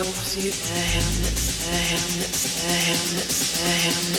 I'm that helps, that helps, that helps, that helps.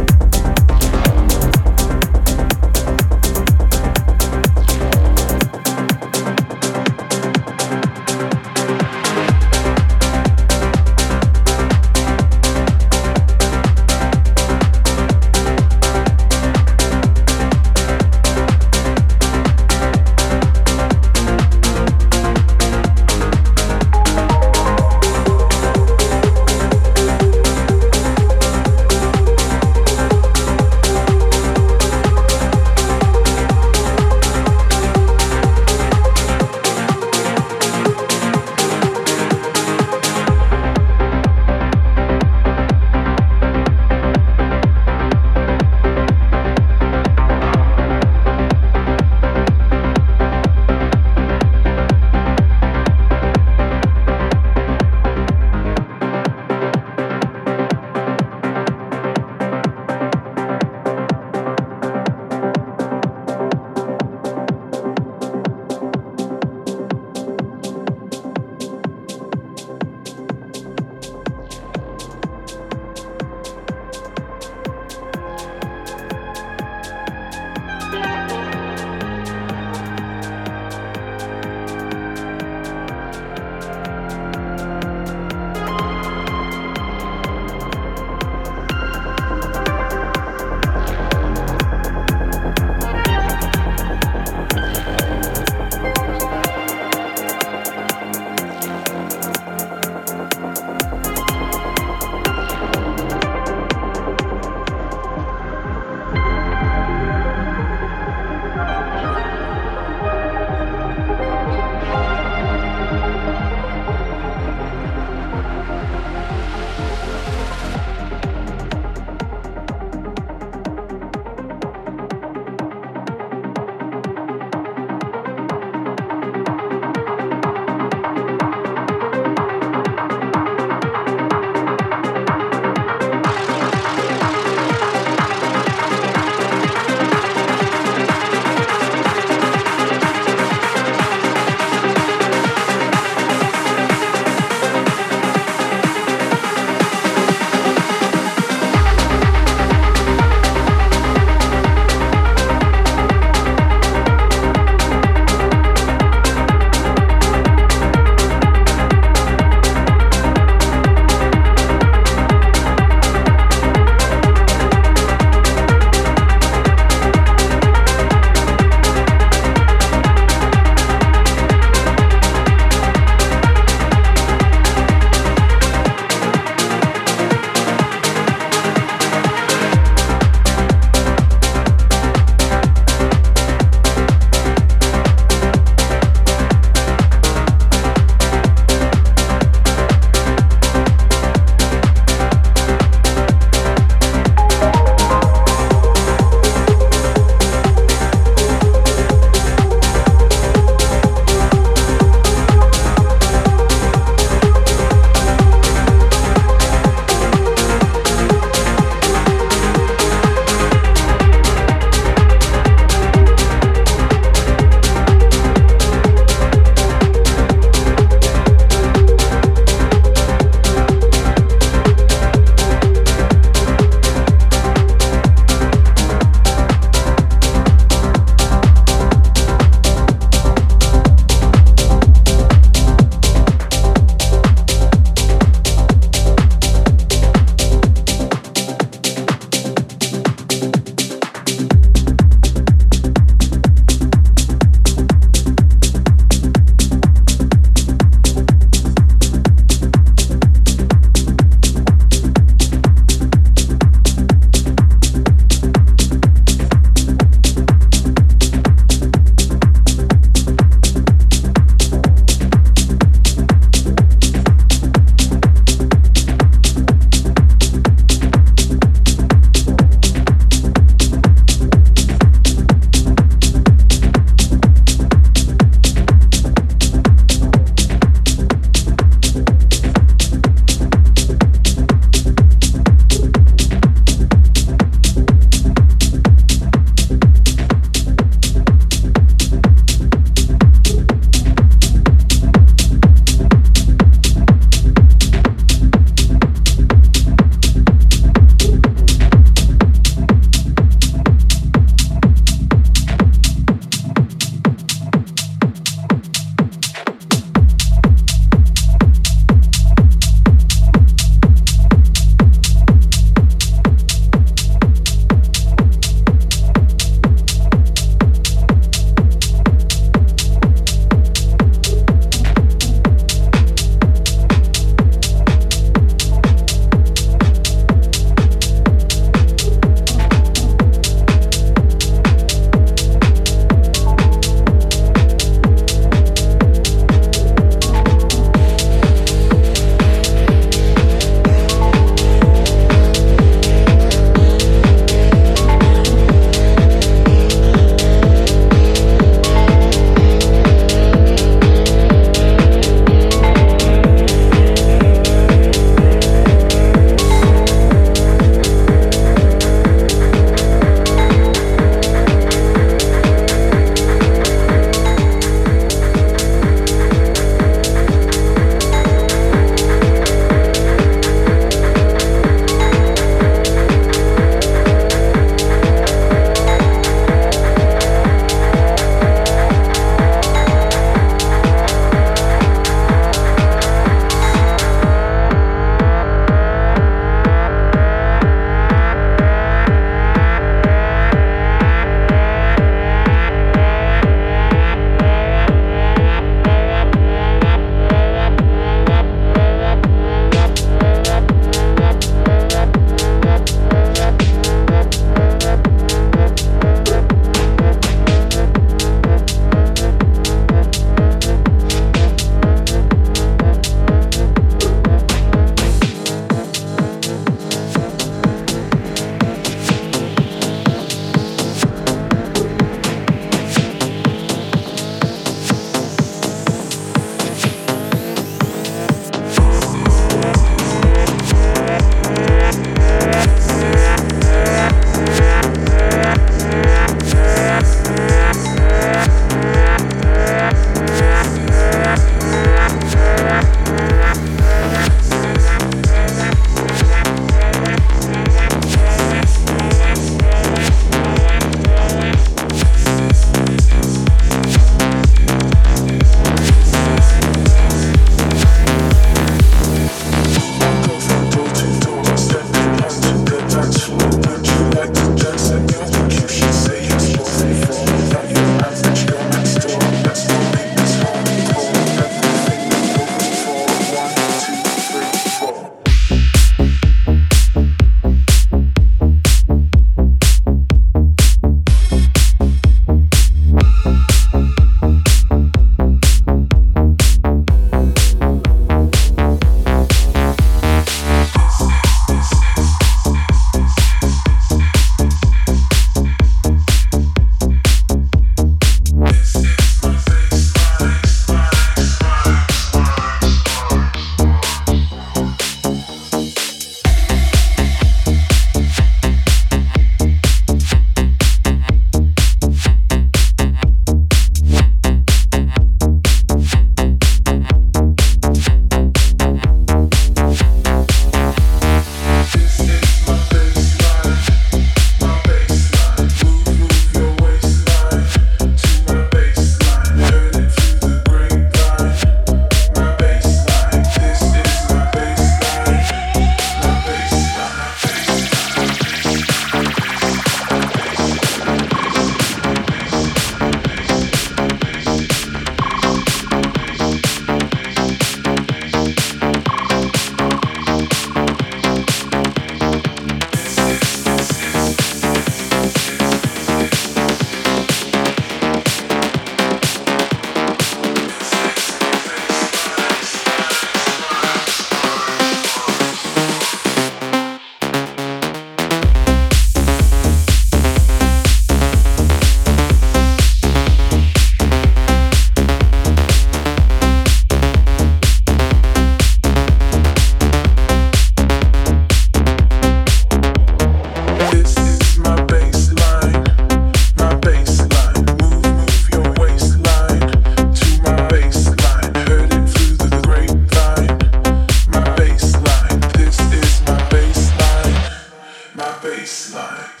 baseline.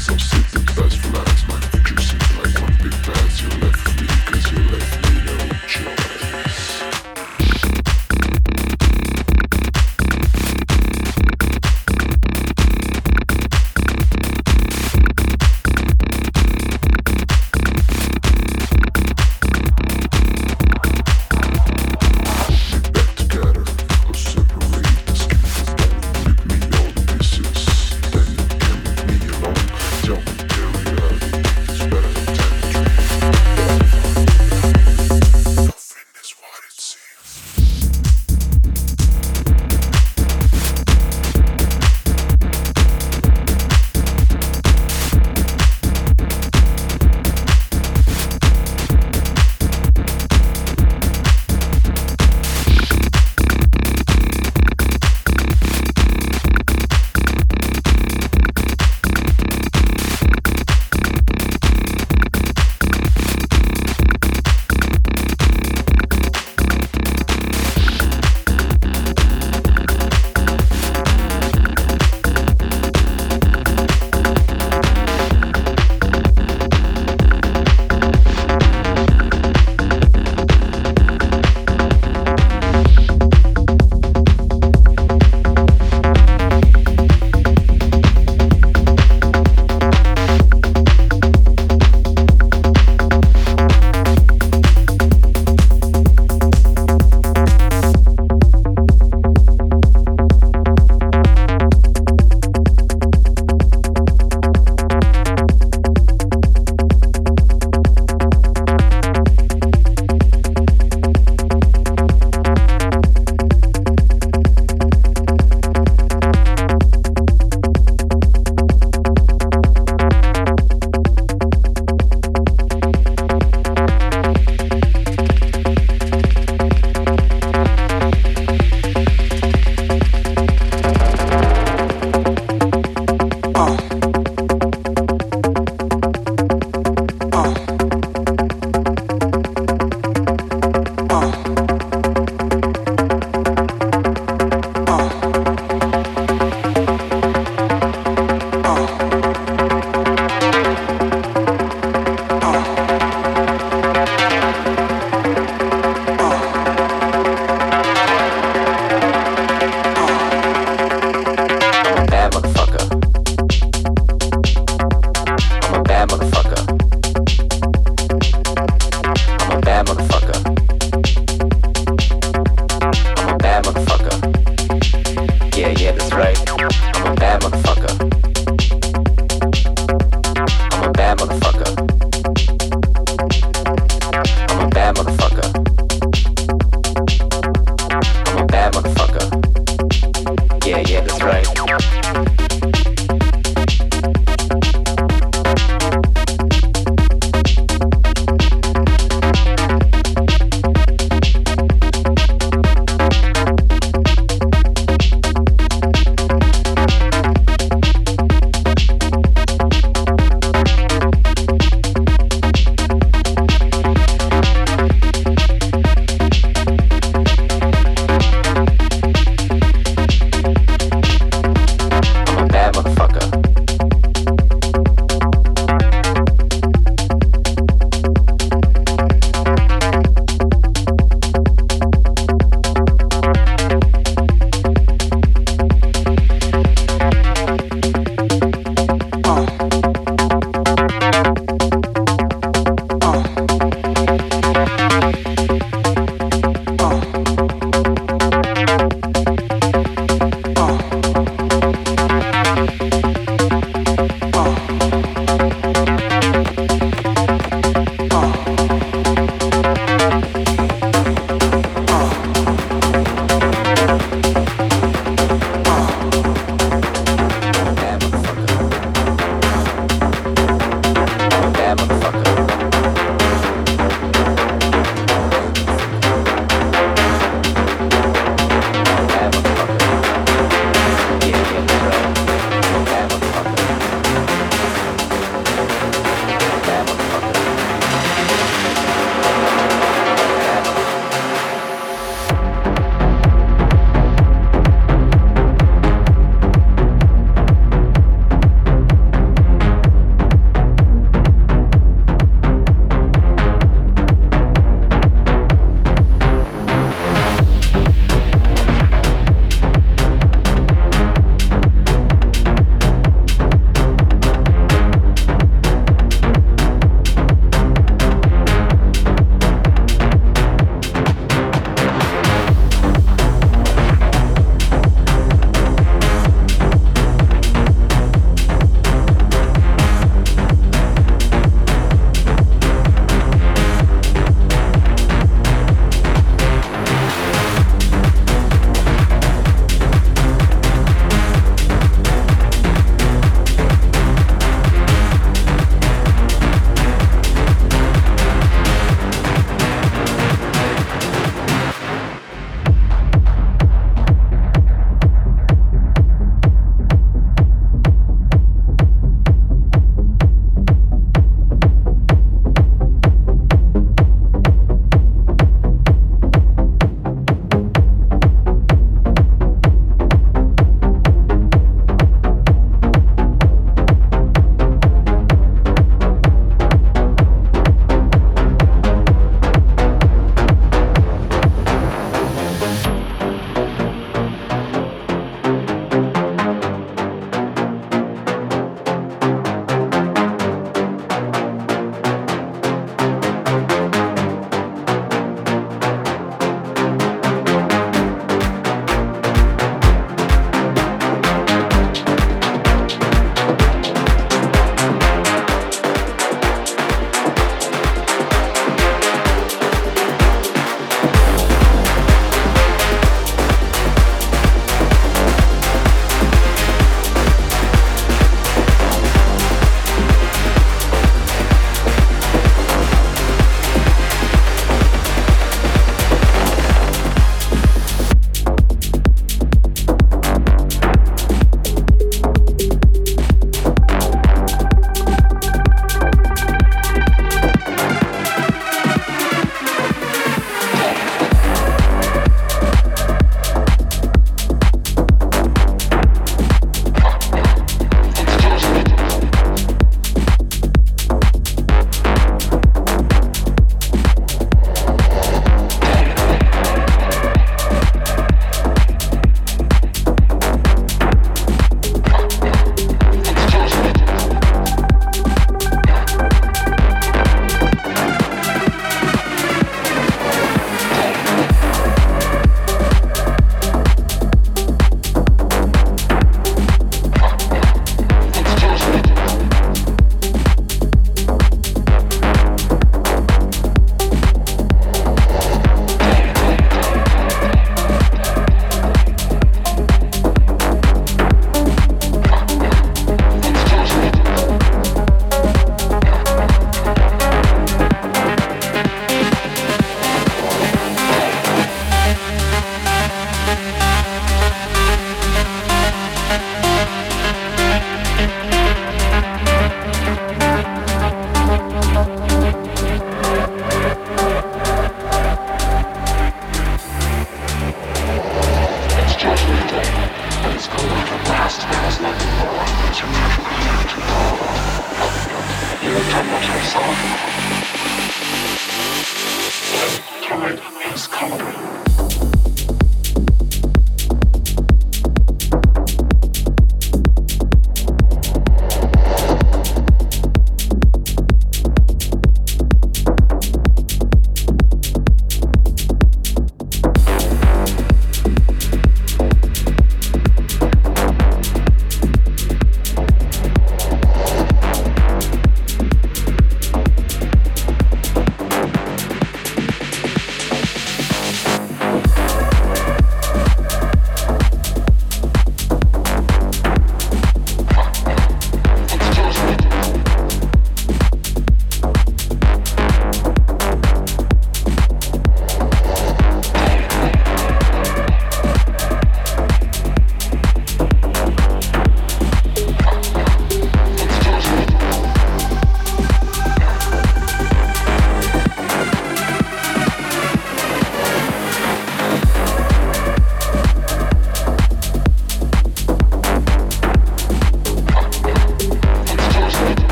So seek the best for last.